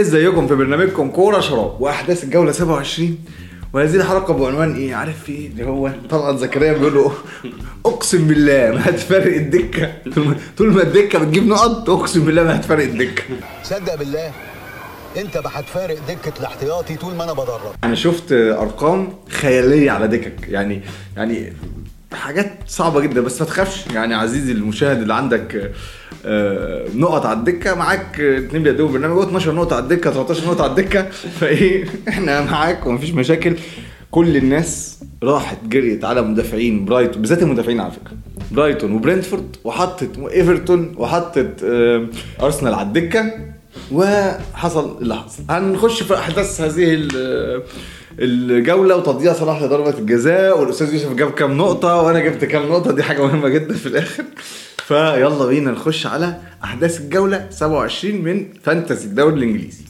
ازيكم في برنامجكم كورة شراب وأحداث الجولة 27 وهذه الحلقة بعنوان إيه؟ عارف في إيه؟ اللي هو طلعت زكريا بيقول له أقسم بالله ما هتفرق الدكة. طول ما- طول ما الدكة بتجيب نقط أقسم بالله ما هتفرق الدكة. صدق بالله أنت ما هتفارق دكة الاحتياطي طول ما أنا بدرب. أنا شفت أرقام خيالية على دكك. يعني يعني حاجات صعبة جدا بس ما تخافش. يعني عزيزي المشاهد اللي عندك آه، نقط على الدكة معاك اتنين بيقدموا برنامج 12 نقطة على الدكة 13 نقطة على الدكة. فإيه إحنا معاك ومفيش مشاكل. كل الناس راحت جريت على مدافعين برايتون بالذات المدافعين على فكرة. برايتون وبرنتفورد وحطت إيفرتون وحطت آه، أرسنال على الدكة وحصل اللي حصل. هنخش في أحداث هذه الجولة وتضييع صلاح لضربه الجزاء والأستاذ يوسف جاب كام نقطة وأنا جبت كام نقطة دي حاجة مهمة جدا في الآخر. فيلا بينا نخش على أحداث الجولة 27 من فانتسي الدوري الإنجليزي.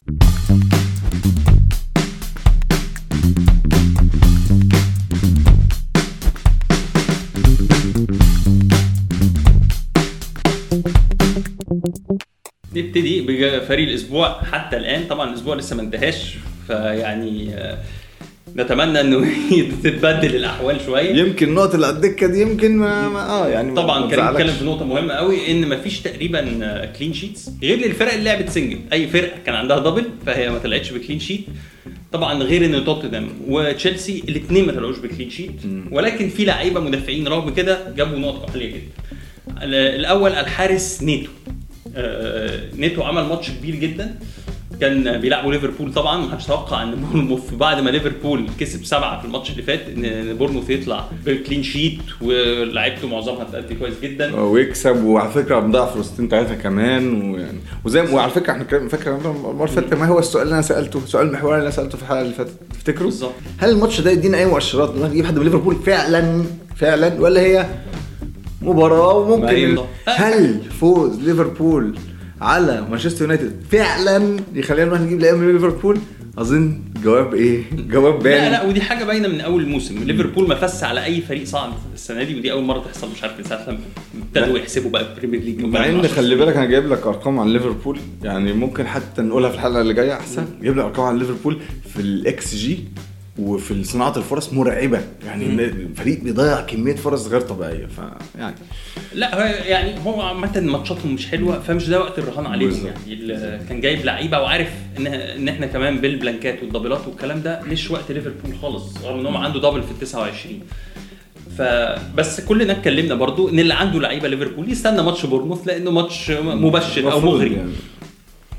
نبتدي بفريق الأسبوع حتى الآن. طبعا الأسبوع لسه ما انتهاش فيعني آه، نتمنى إنه تتبدل الأحوال شوية. يمكن النقط اللي على الدكة دي يمكن ما, ما آه يعني ما- طبعا ما كريم. اتكلم في نقطة مهمة قوي إن مفيش تقريبا clean sheets غير للفرق اللي لعبت single أي فرقة كان عندها double فهي ما طلعتش ب clean sheet طبعا غير إن توتنهام وتشيلسي الاثنين ما طلعوش ب clean sheet ولكن في لعيبة مدافعين رغم كده جابوا نقط عالية جدا. ال- الأول الحارس نيتو. آه، نيتو عمل ماتش كبير جدا. كان بيلعبوا ليفربول طبعا. ما حدش توقع إن بورنموث بعد ما ليفربول كسب سبعة في الماتش اللي فات إن بورنموث يطلع ب clean sheet ولعيبته معظمها بتأدي كويس جدا. ويكسب. وعلى فكرة مضاعف فرصتين ثلاثة كمان. ويعني وزي ما- وعلى فكرة إحنا فاكر المره فاتت ما هو السؤال اللي أنا سألته سؤال محوري اللي أنا سألته في الحلقة اللي فاتت. تفتكروا؟ بالظبط. هل الماتش ده يدينا أي مؤشرات؟ إن نجيب حد من ليفربول فعلا فعلا ولا هي مباراة وممكن مباراة. هل فوز ليفربول على مانشستر يونايتد. فعلا يخلينا نروح نجيب لعيبة من ليفربول؟ أظن جواب إيه؟ جواب بان لا لا ودي حاجة باينة من أول الموسم ليفربول ما فس على أي فريق صعد السنة دي ودي أول مرة تحصل مش عارف من ساعه لما ابتدوا يحسبوا بقى ال Premier League مع إن خلي بالك أنا جايب لك أرقام عن ليفربول. يعني ممكن حتى نقولها في الحلقة اللي جاية أحسن. جايب لك أرقام عن ليفربول في الاكس جي وفي صناعة الفرص مرعبة. يعني الفريق بيضيع كمية فرص غير طبيعية فيعني لا هو يعني هو عامة ماتشاتهم مش حلوة فمش ده وقت الرهان عليهم بالظبط. يعني. كان جايب لعيبة وعارف إن إن إحنا كمان بالبلانكات والدبلات والكلام ده مش وقت ليفربول خالص رغم إن هم عنده double في ال 29 فبس كلنا اتكلمنا برضو إن اللي عنده لعيبة ليفربول يستنى ماتش بورنموث لأنه ماتش مبشر أو مغري. يعني.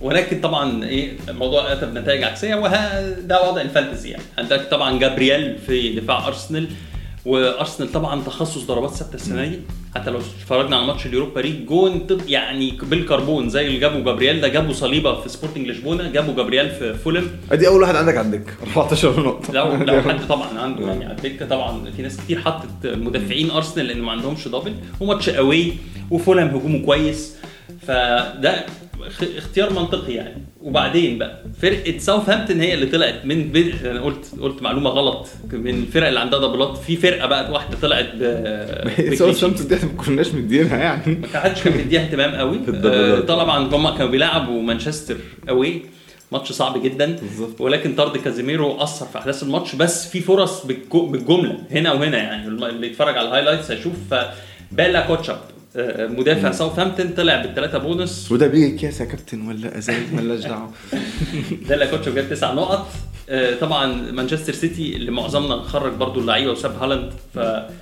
ولكن طبعا إيه الموضوع اتى بنتائج عكسية وده وضع ال fantasy يعني. عندك طبعا جابرييل في دفاع أرسنال وأرسنال طبعا تخصص ضربات ثابتة السنة دي. حتى لو اتفرجنا على ماتش ال Europa League جون يعني بالكربون زي اللي جابوا جابرييل ده جابوا صليبة في سبورتنج لشبونة جابوا جابرييل في فولم. أدي أول واحد عندك على الدكة 14 نقطة. لو لو حد طبعا عنده يعني على الدكة طبعا في ناس كتير حطت مدافعين أرسنال لأن ما عندهمش double وماتش قوي وفولهام هجومه كويس. فده اختيار منطقي يعني. وبعدين بقى فرقه ساوثهامبتون هي اللي طلعت من بي... أنا قلت قلت معلومة غلط من الفرق اللي عندها دبلات في فرقة بقى واحدة طلعت ب ساوثهامبتون دي إحنا ما كناش مدينها يعني. ما حدش كان مديها اهتمام قوي. آه، طبعا هم كانوا بيلعبوا مانشستر قوي ماتش صعب جدا. بالظبط. ولكن طرد كازيميرو أثر في أحداث الماتش. بس في فرص بالجملة هنا وهنا يعني. اللي يتفرج على ال highlights هيشوف. بيلا كوتشاب مدافع ساوثهامبتون طلع بالثلاثة بونص. وده بيجي كاس يا كابتن ولا أزاي؟ مالناش دعوة؟ بيلا كوتشاب جاب تسع نقط. آه، طبعا مانشستر سيتي اللي معظمنا خرج برضو اللعيبة وساب هالاند ف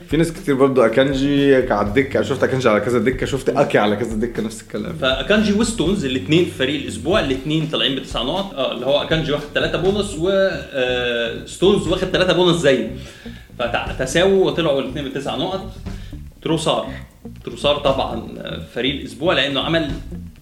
في ناس كتير برضو أكانجي على الدكه شفت أكانجي على كذا دكة؟ شفت أكي على كذا دكة؟ نفس الكلام. فاكانجي وستونز الاثنين في فريق الأسبوع الاثنين طالعين بتسع نقط. آه اللي هو أكانجي واخد ثلاثة بونص وستونز واخد ثلاثة بونص زيه فتساووا وطلعوا الاثنين بتسع نقط. تروسار. تروسار طبعا فريق الأسبوع لأنه عمل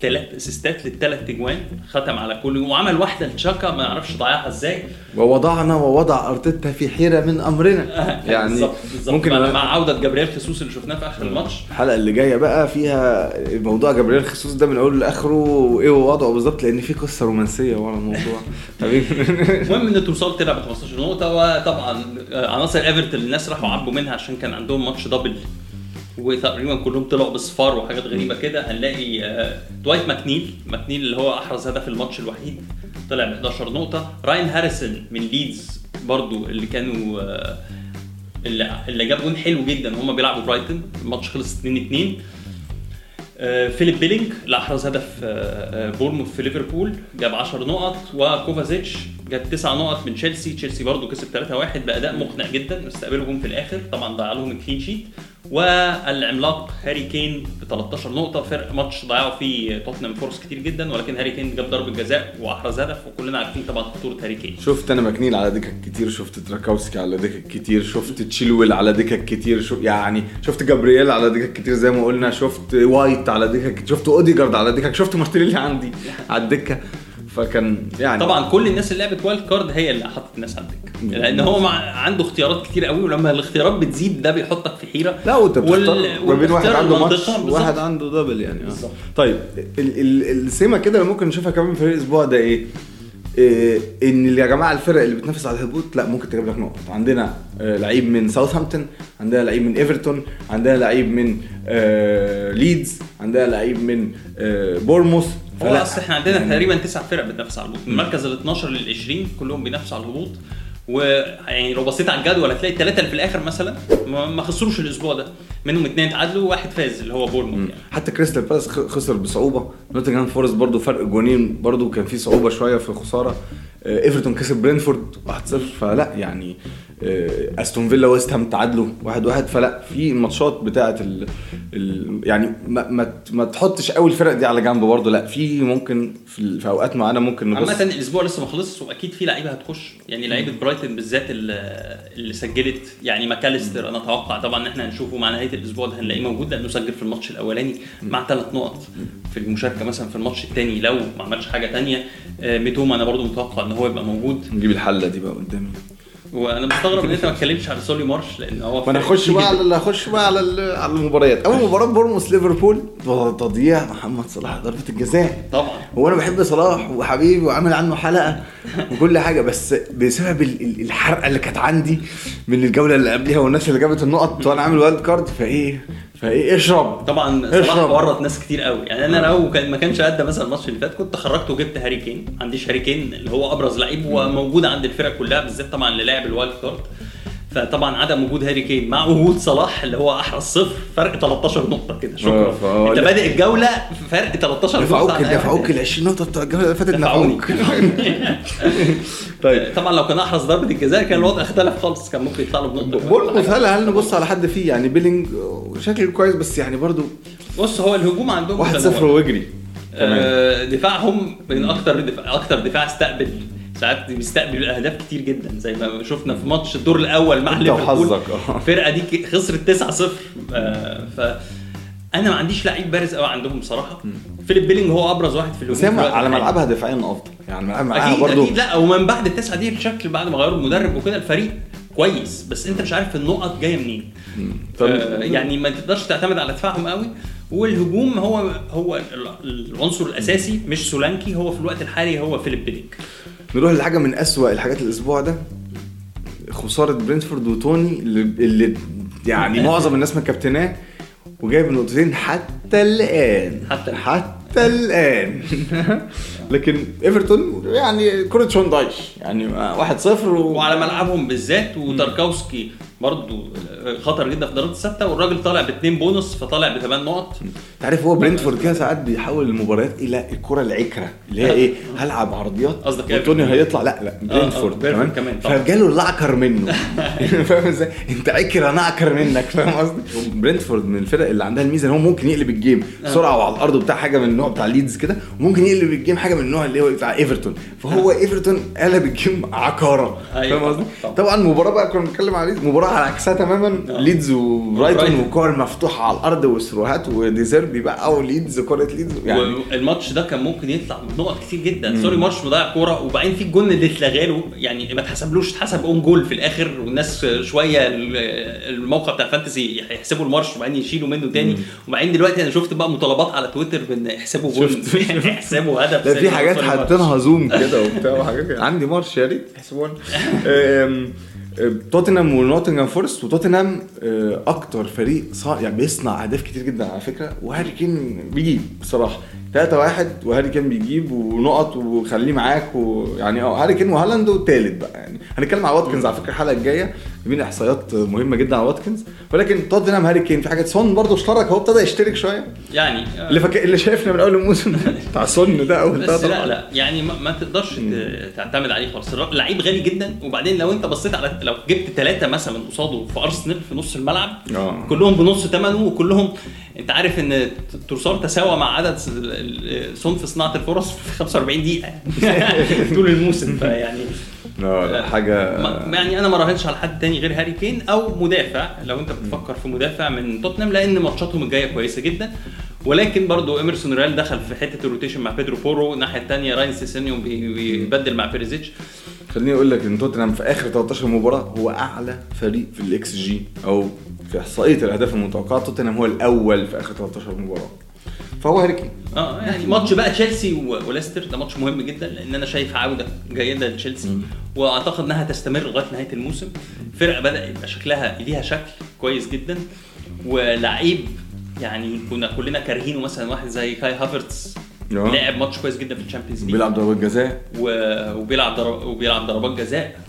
ثلاث أسيستات للثلاث اجوان ختم على كل وعمل واحدة لتشاكا ما أعرفش ضيعها إزاي. ووضعنا ووضع أرتيتا في حيرة من أمرنا. يعني بالظبط بالظبط. ممكن مع, عودة جابرييل خيسوس اللي شفناه في آخر الماتش. الحلقة اللي جاية بقى فيها موضوع جبريل خصوص ده من أوله لآخره وإيه وضعه بالظبط لأن في قصة رومانسية ورا الموضوع. حبيبي المهم إن تروسارد طلع ب 15 نقطة وطبعا عناصر إيفرتون الناس راحوا عبوا منها عشان كان عندهم ماتش double وتقريبا كلهم طلعوا بأصفار وحاجات غريبة كده هنلاقي آه، دوايت ماكنيل. ماكنيل اللي هو أحرز هدف الماتش الوحيد طلع ب 11 نقطة. راين هاريسون من ليدز برضو اللي كانوا آه، اللي جاب جون حلو جدا وهم بيلعبوا برايتون. الماتش خلص 2 2 آه، فيليب بيلينج اللي أحرز هدف بورنموث في ليفربول جاب 10 نقط. وكوفاتشيتش جاب 9 نقط من تشيلسي. تشيلسي برضه كسب 3-1 بأداء مقنع جدا استقبلوا جون في الآخر. طبعا ضيع لهم ال clean sheet. والعملاق هاري كين ب 13 نقطة. في ماتش ضيعوا فيه توتنهام فرص كتير جدا ولكن هاري كين جاب ضربة جزاء وأحرز هدف وكلنا عارفين طبعا خطورة هاري كين. شفت أنا ماكنيل على دكك كتير شفت تاركوفسكي على دكك كتير شفت تشيلويل على دكك كتير شو يعني شفت جابرييل على دكك كتير زي ما قلنا شفت وايت على دكك شفت أوديجارد على دكك شفت مارتينيلي عندي على الدكة. فكان يعني طبعا كل الناس اللي لعبت wild card هي اللي حطت الناس على الدكه لأن هو مع عنده اختيارات كتير قوي ولما الاختيارات بتزيد ده بيحطك في حيرة لا وأنت بتختار وال- ما بين واحد عنده ماتش المنطقة بالظبط. واحد عنده double يعني آه. بالظبط. طيب ال- ال- السمه كده اللي ممكن نشوفها كمان في الأسبوع ده إيه؟ إيه إن يا جماعة الفرق اللي بتنافس على الهبوط لا ممكن تجيب لك نقط عندنا آه لعيب من ساوثهامبتون عندنا لعيب من ايفرتون عندنا لعيب من آه ليدز عندنا لعيب من آه بورنموث هو أصل إحنا عندنا تقريبا تسع فرق بتنافس على الهبوط. من المركز ال 12 لل 20 كلهم بينافسوا على الهبوط. ويعني لو بصيت على الجدول هتلاقي الثلاثه اللي في الآخر مثلا ما خسروش الأسبوع ده. منهم اثنين تعادلوا وواحد فاز اللي هو بورنموث يعني. حتى كريستال بالاس خسر بصعوبة. نوتنغهام فورست برضو فرق جونين برضو كان في صعوبة شوية في الخسارة. آه، إيفرتون كسب برينتفورد 1-0 فلا يعني أستون فيلا ويست هام تعادلوا 1-1 فلا في الماتشات بتاعه ال... ال... يعني ما, ما, ما تحطش قوي الفرق دي على جنب برضو لا في ممكن في, ال- في أوقات معينه ممكن نبص. عامة الأسبوع لسه ما خلصش وأكيد في لعيبة هتخش. يعني لعيبة برايتون بالذات اللي سجلت يعني ماكاليستر. أنا أتوقع طبعا إن إحنا هنشوفه مع نهاية الأسبوع ده هنلاقيه موجود لأنه سجل في الماتش الأولاني مع ثلاث نقط. في المشاركة مثلا في الماتش الثاني لو ما عملش حاجة ثانية ميتوما أنا برضو متوقع إن هو يبقى موجود. نجيب الحلة دي بقى قدامي. وأنا مستغرب ان انت ما اتكلمتش على سولي مارش لأن هو وأنا اخش بقى على اخش بقى على على المباريات. أول مباراه بورنموث ليفربول تضييع محمد صلاح ضربة الجزاء. طبعا. هو أنا بحب صلاح وحبيبي وعامل عنه حلقة وكل حاجة بس بسبب ال- ال- الحرقة اللي كانت عندي من الجولة اللي قبلها والناس اللي جابت النقط وأنا عامل wild card فإيه؟ فايه اشرب. طبعا صلاح. ورط ناس كتير قوي. يعني أنا لو كان ما كانش ادى مثلا الماتش اللي فات كنت خرجت وجبت هاري كين. ما عنديش هاري كين اللي هو أبرز لعيب وموجود عند الفرق كلها بالذات طبعا اللي لاعب ال wild card. فطبعا عدم وجود هاري كين مع وجود صلاح اللي هو أحرز صفر فرق 13 نقطة كده آه، شكرا فهو أنت. بادئ الجولة في فرق 13 نقطة دفعوك دفعوك. ال 20 نقطة بتوع الجولة اللي فاتت دفعوني. دفعوك طيب طبعا لو كان أحرز ضربة الجزاء كان الوضع اختلف خالص كان ممكن يطلع له بنقطة بورنموث هل هل نبص على حد فيه يعني بيلينج شكله كويس بس يعني برضو بص هو الهجوم عندهم 1 متنوع. 0 واجري آه، دفاعهم من أكتر دفاع أكتر دفاع استقبل ساعات بيستقبل أهداف كتير جدا زي ما شفنا في ماتش الدور الأول مع ليفربول. الفرقة دي خسرت 9-0 آه، ف أنا ما عنديش لعيب بارز قوي عندهم بصراحة. فيليب بيلينج هو أبرز واحد في الهجوم على. ملعبها دفاعيا أفضل. يعني ملعبها معاها أكيد لا ومن بعد التسعة دي الشكل بعد ما غيروا المدرب وكده الفريق كويس بس أنت مش عارف النقط جاية منين. آه يعني ما تقدرش تعتمد على دفاعهم قوي والهجوم هو هو ال- العنصر الأساسي مش سولانكي هو في الوقت الحالي هو فيليب بيلينج نروح لحاجة من أسوأ الحاجات الأسبوع ده. خسارة برينتفورد وتوني اللي, اللي يعني معظم الناس مكابتناه وجايب نقطتين حتى الآن. حتى الآن. حتى الآن. لكن إيفرتون يعني كرة شون دايش يعني 1 0 و... وعلى ملعبهم بالذات وتاركوفسكي برضه خطر جدا في ضربات الثابتة والراجل طالع باثنين بونص فطالع بثمان نقط. انت عارف هو برينتفورد كده ساعات بيحول المباريات إلى الكرة العكرة اللي هي إيه؟ هلعب عرضيات قصدك إيه؟ وتوني هيطلع لا لا آه، برينتفورد برينتفورد كمان كمان. فجاله اللي اعكر منه. فاهم إزاي؟ أنت عكر أنا أعكر منك فاهم قصدي؟ برينتفورد من الفرق اللي عندها الميزة إن هو ممكن يقلب ال game بسرعة وعلى الأرض بتاع حاجة من النوع بتاع ليدز كده وممكن يقلب ال game حاجة من النوع اللي هو بتاع إيفرتون. فهو إيفرتون قلب الجيم عكاره أيوه فاهم قصدي؟ طبعا. المباراه بقى كنا بنتكلم ليدز مباراة على عكسها تماما ليدز وبرايتون برايتون. وكور مفتوحة على الأرض وسروحات وديزيربي بقى أو ليدز كرة ليدز يعني. والماتش ده كان ممكن يطلع بنقط كتير جدا. سولي مارش مضيع كورة وبعدين في الجون اللي اتلغى له يعني ما اتحسبلوش اتحسب own goal في الآخر والناس شوية ال- الموقع بتاع ال fantasy يحسبوا المارش وبعدين يشيلوا منه تاني. وبعدين دلوقتي أنا شفت بقى مطالبات على تويتر بإن احسبوا جول. احسبوا هدف ده في حاجات. حاطينها zoom كده وبتاع وحاجات كده. عندي مارش يا ريت. آه، توتنهام ونوتنجهام فورست وتوتنهام أكتر فريق صا... يعني بيصنع أهداف كتير جدا على فكرة وهاري كين بيجيب بصراحة. 3 1 وهاري كين بيجيب ونقط وخليه معاك ويعني آه هاري كين وهالاند والتالت بقى يعني. هنتكلم على واتكنز على فكرة الحلقة الجاية. مين إحصائيات مهمة جدا على واتكنز. ولكن توتنهام هاري كين في حاجة سون برضه اشترك هو ابتدى يشترك شوية. يعني آه، اللي فاكر اللي شايفنا من أول الموسم بتاع سون ده أول بس لا لا يعني ما, ما تقدرش تعتمد عليه خالص. لعيب غالي جدا. وبعدين لو أنت بصيت على لو جبت ثلاثة مثلا قصاده في أرسنال في نص الملعب آه. كلهم بنص ثمنه وكلهم انت عارف ان تروسار تساوى مع عدد في صناعة الفرص في 45 دقيقة. طول الموسم فيعني حاجة يعني أنا ما راهنش على حد تاني غير هاري كين أو مدافع لو أنت بتفكر في مدافع من توتنهام لأن ماتشاتهم الجاية كويسة جدا. ولكن برضو إيمرسون ريال دخل في حتة ال rotation مع بيدرو بورو الناحية الثانية رايان سيسينيون بي- بيبدل مع بيريسيتش. خليني أقول لك إن توتنهام في آخر 13 مباراة هو أعلى فريق في الاكس جي أو في إحصائية الأهداف المتوقعة. توتنهام هو الأول في آخر 13 مباراة. فهو هاري آه يعني ماتش بقى تشيلسي وليستر ده ماتش مهم جدا لأن أنا شايف عودة جيدة لتشيلسي. وأعتقد إنها تستمر لغاية نهاية الموسم. فرقة بدا يبقى شكلها ليها شكل كويس جدا. ولعيب يعني كنا كلنا كارهينه مثلا واحد زي كاي هافرتس. لعب ماتش كويس جدا في الشامبيونز ليج. بيلعب ضربات جزاء. و- وبيلعب ضرب وبيلعب ضربات جزاء.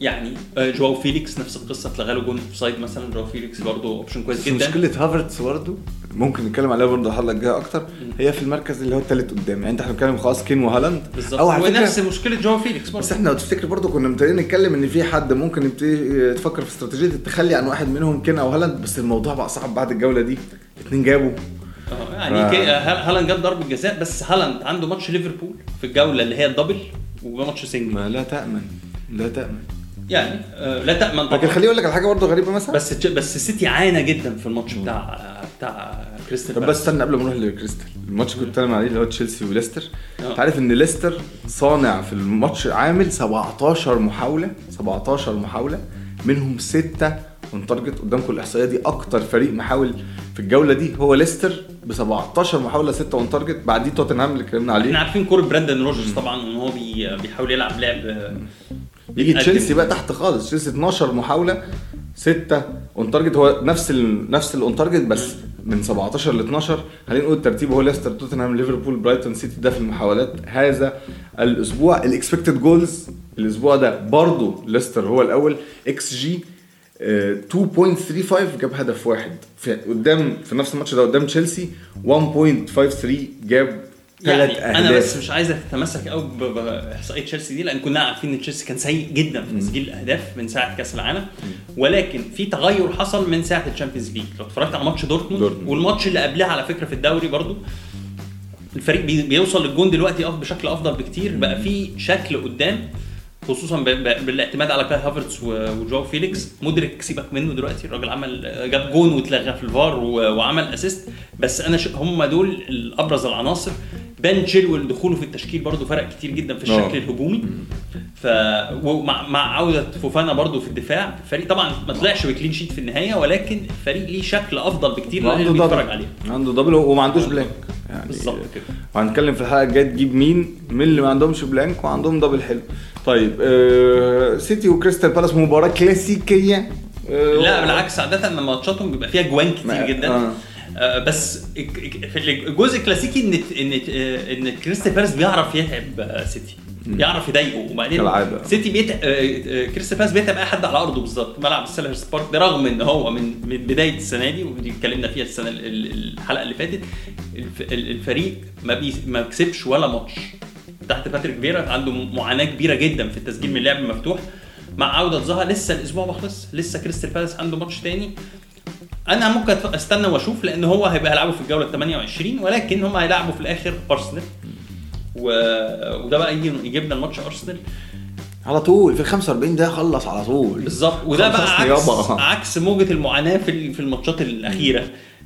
يعني آه، جواو فيليكس نفس القصة اتلغى له جون offside مثلا. جواو فيليكس برضه option كويس بس جدا. مشكلة هافرتس برضه ممكن نتكلم عليها برضه الحلقة الجاية أكتر. هي في المركز اللي هو الثالث قدام. يعني انت إحنا بنتكلم خلاص كين وهالاند. بالظبط. ونفس مشكلة جواو فيليكس برضه. بس إحنا لو تفتكر برضه كنا مبتدئين نتكلم إن في حد ممكن يبتدي تفكر في استراتيجية التخلي عن واحد منهم كين أو هالاند. بس الموضوع بقى صعب بعد الجولة دي. الاثنين جابوا. ف- هال- هالاند جاب ضربة جزاء بس هالاند عنده ماتش ليفربول في الجولة اللي هي ال double وماتش single. ما لا تأمن لا تأمن. يعني آه، لا تأمن لكن طبعا خليني أقول لك على حاجة برضه غريبة مثلا. بس بس السيتي عانى جدا في الماتش بتاع بتاع كريستال طب. بس استنى قبل ما نروح لكريستال. الماتش اللي كنت بتكلم عليه اللي هو تشيلسي وليستر. آه. أنت عارف إن ليستر صانع في الماتش عامل 17 محاولة 17 محاولة منهم 6 on target قدامكم الاحصائيه دي أكتر فريق محاول في الجولة دي هو ليستر ب 17 محاولة 6 on target بعديه توتنهام اللي اتكلمنا إحنا عليه عارفين كوره بريندن رودجرز طبعا إن هو بي بيحاول يلعب لعب آه، يجي. تشيلسي بقى تحت خالص. تشيلسي 12 محاولة 6 on target هو نفس ال... نفس ال on target بس من 17 ل 12 خلينا نقول الترتيب هو ليستر توتنهام ليفربول برايتون سيتي ده في المحاولات. هذا الأسبوع. ال expected goals الأسبوع ده برضه ليستر هو الأول. إكس جي 2.35 جاب هدف واحد. في قدام في نفس الماتش ده قدام تشيلسي 1.53 جاب ثلاث يعني اهداف أنا بس مش عايزك تتمسك قوي بإحصائية تشيلسي دي لأن كنا عارفين إن تشيلسي كان سيء جدا في تسجيل الأهداف من ساعة كأس العالم. ولكن في تغير حصل من ساعة الشامبيونز ليج. لو اتفرجت على ماتش دورتموند. والماتش اللي قبلها على فكرة في الدوري برضو الفريق بي- بيوصل للجون دلوقتي بشكل أفضل بكتير. بقى في شكل قدام. خصوصا بالاعتماد على كاي هافرتس و- وجواو فيليكس مودريك سيبك منه دلوقتي الراجل عمل جاب جون واتلغى في الفار وعمل assist بس أنا. هم دول الأبرز العناصر بن تشيلويل دخوله في التشكيل برضو فرق كتير جدا في الشكل آه. الهجومي. ف ومع مع عودة فوفانا برضو في الدفاع الفريق طبعا ما طلعش ب clean sheet في النهاية ولكن الفريق ليه شكل أفضل بكتير للي عنده بيتفرج عليه. عنده double وما عندوش blank يعني بالظبط كده. وهنتكلم في الحلقة الجاية تجيب مين؟ من اللي ما عندهمش blank وعندهم double حلو. طيب آه سيتي وكريستال بالاس مباراة كلاسيكية. آه لا بالعكس عادة لما ماتشاتهم بيبقى فيها جوان كتير جدا. آه. آه بس في الجزء الكلاسيكي إن إن آه، إن كريستال بالاس بيعرف يتعب آه، سيتي. بيعرف يضايقه. وبعدين. سيتي بيتعب كريستال بالاس بيتعب أي حد على أرضه بالظبط. ملعب السيلهرست بارك ده رغم إن هو من من بداية السنة دي ودي اتكلمنا فيها السنة ال- ال- الحلقة اللي فاتت الف- ال- الفريق ما بي ما كسبش ولا ماتش. تحت باتريك فيرا عنده معاناة كبيرة جدا في التسجيل من اللعب المفتوح مع عودة ظهر لسه الأسبوع ما خلص لسه كريستال بالاس عنده ماتش تاني. أنا ممكن أستنى وأشوف لأن هو هيبقى هيلعبوا في الجولة 28 ولكن هم هيلعبوا في الآخر أرسنال. و... وده بقى يجي يجيبنا الماتش أرسنال. على طول في 45 ده خلص على طول. بالظبط. وده بقى عكس يابا. عكس موجة المعاناة في ال- في الماتشات الأخيرة.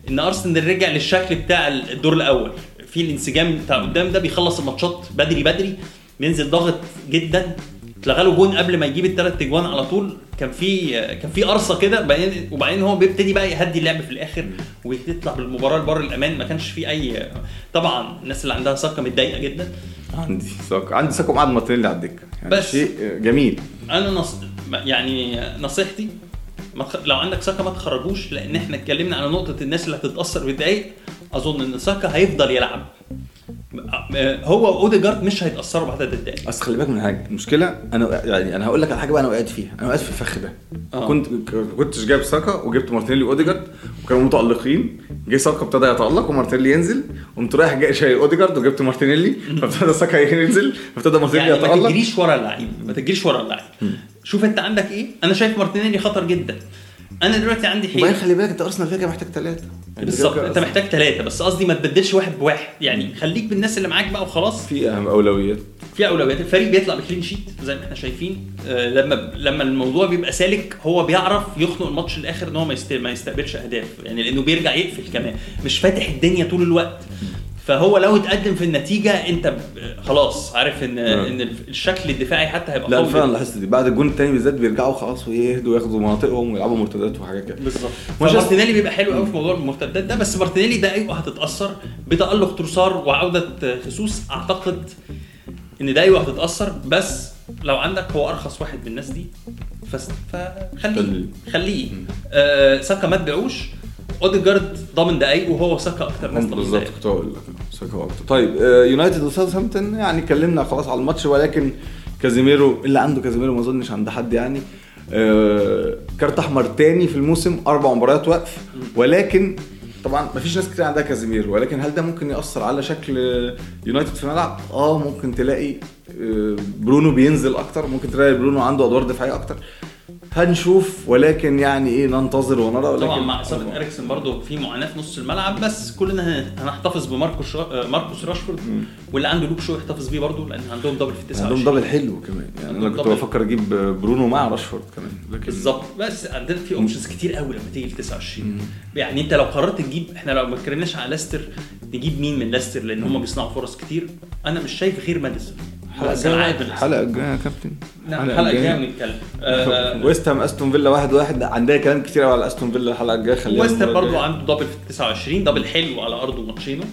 إن أرسنال رجع للشكل بتاع الدور الأول. في الانسجام بتاع قدام ده بيخلص الماتشات بدري بدري بينزل ضاغط جدا اتلغى له جون قبل ما يجيب الثلاث اجوان على طول. كان في كان في قرصة كده بعدين وبعدين هو بيبتدي بقى يهدي اللعب في الآخر ويطلع بالمباراة لبر الأمان. ما كانش في أي طبعا الناس اللي عندها ثقة متضايقة جدا. عندي ساكو عندي ساكو قاعد مارتينيلي على الدكة. يعني بس. شيء جميل. أنا نص... يعني نصيحتي ما تخ... لو عندك ساكا ما تخرجوش لأن إحنا اتكلمنا على نقطة الناس اللي هتتأثر بالدقايق. أظن إن ساكا هيفضل يلعب. هو واوديجارد مش هيتأثروا بعدد الدقايق اصل خلي بالك من حاجة. المشكلة أنا يعني أنا هقول لك على حاجة بقى أنا وقعت فيها. أنا وقعت في الفخ ده. آه. كنت كنتش جايب ساكا وجبت مارتينيلي وأوديجارد وكانوا متألقين. جه ساكا ابتدى يتألق ومارتينيلي ينزل. قمت رايح جاي شايل أوديجارد وجبت مارتينيلي فابتدى ساكا ينزل فابتدى مارتينيلي يعني ما يتألق. تجريش ورا اللعيب ما تجريش ورا اللعيب. شوف أنت عندك إيه؟ أنا شايف مارتينيلي خطر جدا. أنا دلوقتي عندي وبعدين حيل خلي بالك أنت ارسنال فيها محتاج ثلاثة بالظبط أنت محتاج ثلاثة بس قصدي ما تبدلش واحد بواحد. يعني خليك بالناس اللي معاك بقى وخلاص. في أهم أولويات. في أولويات. الفريق بيطلع ب clean sheet زي ما إحنا شايفين. آه، لما لما الموضوع بيبقى سالك هو بيعرف يخنق الماتش الآخر إن هو ما يست- ما يستقبلش أهداف. يعني لأنه بيرجع يقفل كمان. مش فاتح الدنيا طول الوقت. فهو لو اتقدم في النتيجة انت خلاص عارف ان ان الشكل الدفاعي حتى هيبقى لا فعلا. لاحظت دي. بعد الجون الثاني بالذات بيرجعوا خلاص ويهدوا وياخدوا مناطقهم ويلعبوا مرتدات وحاجات كده. بالظبط. مارتينيلي بيبقى حلو قوي في موضوع المرتدات ده بس مارتينيلي ده أيوه هتتأثر بتألق تروسار وعودة خصوص أعتقد إن ده أيوه هتتأثر بس لو عندك هو أرخص واحد من الناس دي فخليه خليه. خليه. آه ساكا ما تبيعوش اوديجارد ضامن دقايق وهو ساكا أكتر ناس بالظبط كنت هقول لك. ساكا أكتر. طيب آه، يونايتد وساوثهامبتون يعني اتكلمنا خلاص على الماتش ولكن كازيميرو اللي عنده كازيميرو ما أظنش عند حد يعني آه، كارت أحمر تاني في الموسم أربع مباريات وقف. ولكن طبعا مفيش ناس كتير عندها كازيميرو ولكن هل ده ممكن يأثر على شكل آه، يونايتد في الملعب؟ آه ممكن تلاقي آه، برونو بينزل أكتر ممكن تلاقي برونو عنده أدوار دفاعية أكتر. هنشوف ولكن يعني إيه ننتظر ونرى ولكن طبعا مع إصابة اريكسن برضه في معاناه في نص الملعب بس كلنا هن- هنحتفظ بماركوس را- ماركوس راشفورد واللي عنده لوك شو يحتفظ بيه برضه لأن عندهم double في 29 عندهم double حلو كمان. يعني أنا كنت double. بفكر أجيب برونو مع راشفورد كمان لكن بالظبط. بس عندنا في options كتير قوي لما تيجي ل 29 يعني أنت لو قررت تجيب إحنا لو ما اتكلمناش على ليستر نجيب مين من ليستر؟ لأن هم بيصنعوا فرص كتير. أنا مش شايف غير ماديسون. عارف الجايه يا كابتن. نعم الحلقة الجايه بنتكلم ويست هام أستون فيلا واحد واحد. عندها كلام كتير قوي على أستون فيلا الحلقة الجاية. خليها ويست هام برضه. عنده double في 29 double حلو على ارضه ماتشينه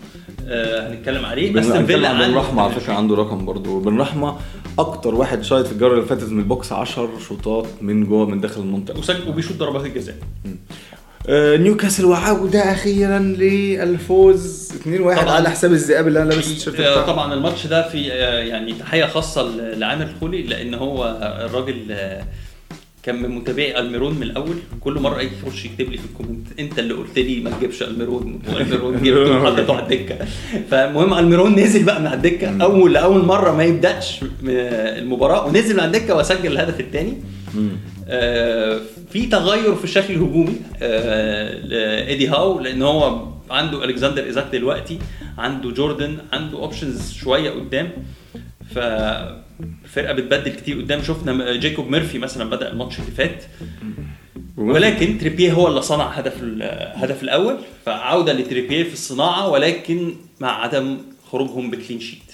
آه، هنتكلم عليه. استون فيلا عن بن عنده رحمه على فكرة عنده رقم برضه بن رحمة أكتر واحد شايط في الجولة اللي فاتت من ال box 10 شوطات من جوه من داخل المنطقة. وبيشوط ضربات الجزاء. نيوكاسل وعوده أخيرا للفوز. 2-1 طبعاً. على حساب الذئاب اللي أنا لابس التيشيرت آه، طبعا الماتش ده في آه، يعني تحية خاصة ل- لعامر الخولي لأن هو الراجل آه، كان من متابعي ألميرون من الأول. كل مرة يجي يخش يكتب لي في ال comment أنت اللي قلت لي ما تجيبش ألميرون والميرون جبته وحطيته على الدكة. فالمهم ألميرون نزل بقى من على الدكة. أول لأول مرة ما يبدأش المباراة ونزل من على الدكة وسجل الهدف الثاني آه، في تغير في الشكل الهجومي آه، لإيدي هاو لأن هو عنده ألكسندر إيزاك دلوقتي عنده جوردن عنده options شوية قدام. فالفرقه بتبدل كتير قدام. شفنا جيكوب ميرفي مثلا بدأ الماتش اللي فات. ولكن تريبيه هو اللي صنع هدف الهدف الأول. فعودة لتريبيه في الصناعة ولكن مع عدم خروجهم ب clean sheet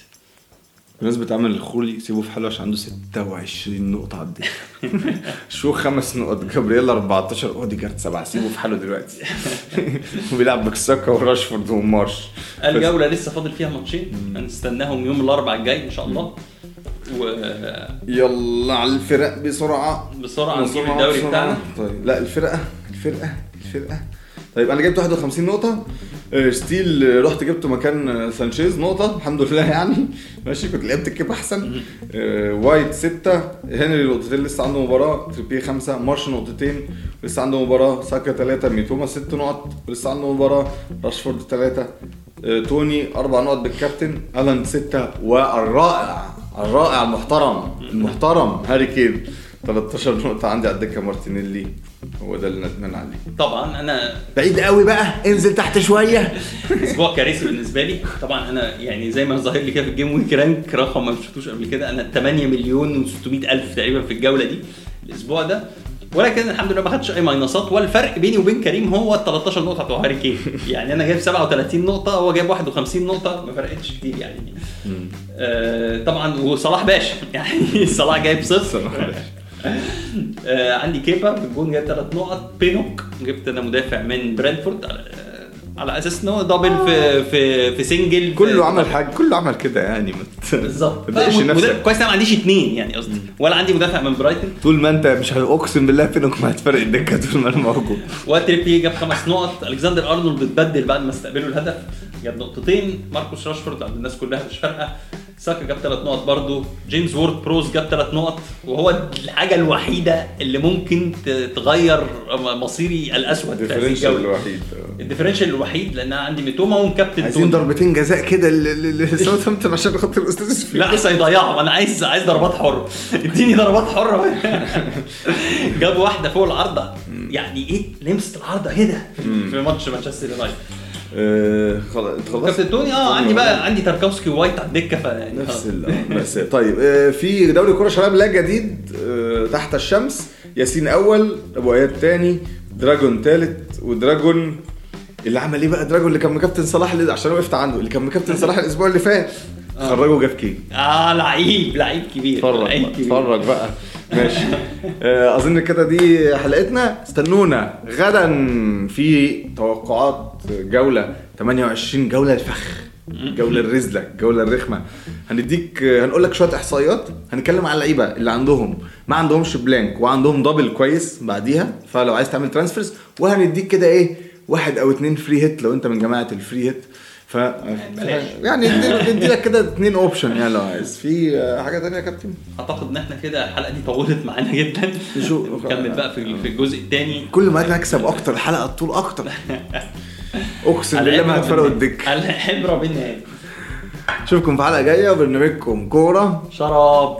الناس بتعمل الخولي سيبه في حاله عشان عنده 26 نقطة على الدكة شو خمس نقط؟ جابرييل 14 أوديجارد سبعة سيبه في حاله دلوقتي. وبيلعب بساكا وراشفورد ومارش. الجوله لسه فاضل فيها ماتشين. هنستناهم يوم الأربعاء الجاي إن شاء الله. يلا على الفرق بسرعة. وبسرعه نجيب بسرعة، الدوري بسرعة. بتاعنا. طيب لا الفرقة الفرقة الفرقة. طيب أنا جبت 51 نقطة. آه، ستيل آه، رحت جبته مكان آه، سانشيز. نقطة الحمد لله يعني. ماشي كنت لعبت ال keep أحسن. وايت ستة هنري نقطتين لسه عنده مباراة. تريبيه خمسة مارش نقطتين لسه عنده مباراة. ساكا ثلاثة ميتوما ست نقط ولسه عنده مباراة. راشفورد ثلاثة آه، توني أربع نقط بالكابتن. ألان ستة والرائع الرائع المحترم المحترم هاري كين. 13 نقطة عندي على الدكة مارتينيلي هو ده اللي ندمان عليه. طبعا أنا بعيد قوي بقى انزل تحت شوية. أسبوع كارثي بالنسبة لي. طبعا أنا يعني زي ما ظاهر لي كده في ال game week rank رقم ما شفتوش قبل كده. أنا 8 مليون و600 ألف تقريبا في الجولة دي الأسبوع ده. ولكن الحمد لله ما خدتش أي ماينصات والفرق بيني وبين كريم هو ال 13 نقطة بتوع هاري كين. يعني أنا جايب 37 نقطة هو جايب 51 نقطة. ما فرقتش كتير يعني. آه طبعا وصلاح باشا. يعني صلاح جايب صفر. صلاح باشا. آه عندي كيبا في الجون جايب ثلاث نقط. بينوك جبت أنا مدافع من برنتفورد آه، على أساس إن هو double في في في single كله عمل حاجة كله عمل كده يعني. بالظبط. كويس أنا ما عنديش اثنين يعني قصدي. ولا عندي مدافع من برايتون طول ما أنت مش أقسم بالله فينك ما هتفرق الدكة طول ما أنا موجود. وتريبي جاب خمس نقط. ألكسندر أرنولد بتبدل بعد ما استقبلوا الهدف. جاب نقطتين. ماركوس راشفورد عند الناس كلها مش فارقة. ساكا جاب ثلاث نقط برضه جيمس وورد بروز جاب ثلاث نقط. وهو الحاجة الوحيدة اللي ممكن تغير مصيري الاسود في هذه ال differential. الوحيد. ال differential الوحيد لأن أنا عندي ميتوما وكابتن عايزين ضربتين جزاء كده لساوثهامبتون عشان خاطر الأستاذ لا لسه هيضيعهم. أنا عايز عايز ضربات حره اديني ضربات حره جاب واحدة فوق العارضة. يعني إيه؟ لمست العارضة كده في ماتش مانشستر يونايتد. خلاص كابتن توني آه عندي بقى عندي تاركوفسكي ووايت على الدكة ف نفس ال آه، بس طيب آه، في دوري كرة شباب لا جديد آه، تحت الشمس. ياسين أول أبو أياد تاني دراجون تالت ودراجون اللي عمل إيه بقى؟ دراجون اللي كان مكابتن صلاح اللي عشان وقفت عنده اللي كان مكابتن صلاح الأسبوع اللي فات. خرجه جاب كيك. آه لعيب لعيب كبير اتفرج لعيب بقى كبير. اتفرج بقى. ماشي. آه، أظن كده دي حلقتنا. استنونا. غدا في توقعات جولة. 28 جولة الفخ. الجوله الرزلة. الجوله الرخمة. هنديك هنقول لك شوية إحصائيات. هنتكلم على اللعيبة اللي عندهم. ما عندهمش blank وعندهم double كويس بعديها. فلو عايز تعمل transfers وهنديك كده إيه واحد أو اتنين free hit لو أنت من جماعة ال free hit ف. يعني ندي- لك كده اتنين اوبشن يعني لو عايز. في آه، حاجة تانية يا كابتن؟ أعتقد إن إحنا كده الحلقة دي طولت معانا جدا. نشوف. نكمل بقى في في الجزء الثاني كل ما أكسب أكتر الحلقة تطول أكتر. أقسم بالله ما هتفرقوا الدك الحبره بالنهايه اشوفكم في حلقة جاية وبرنامجكم كورة. شراب.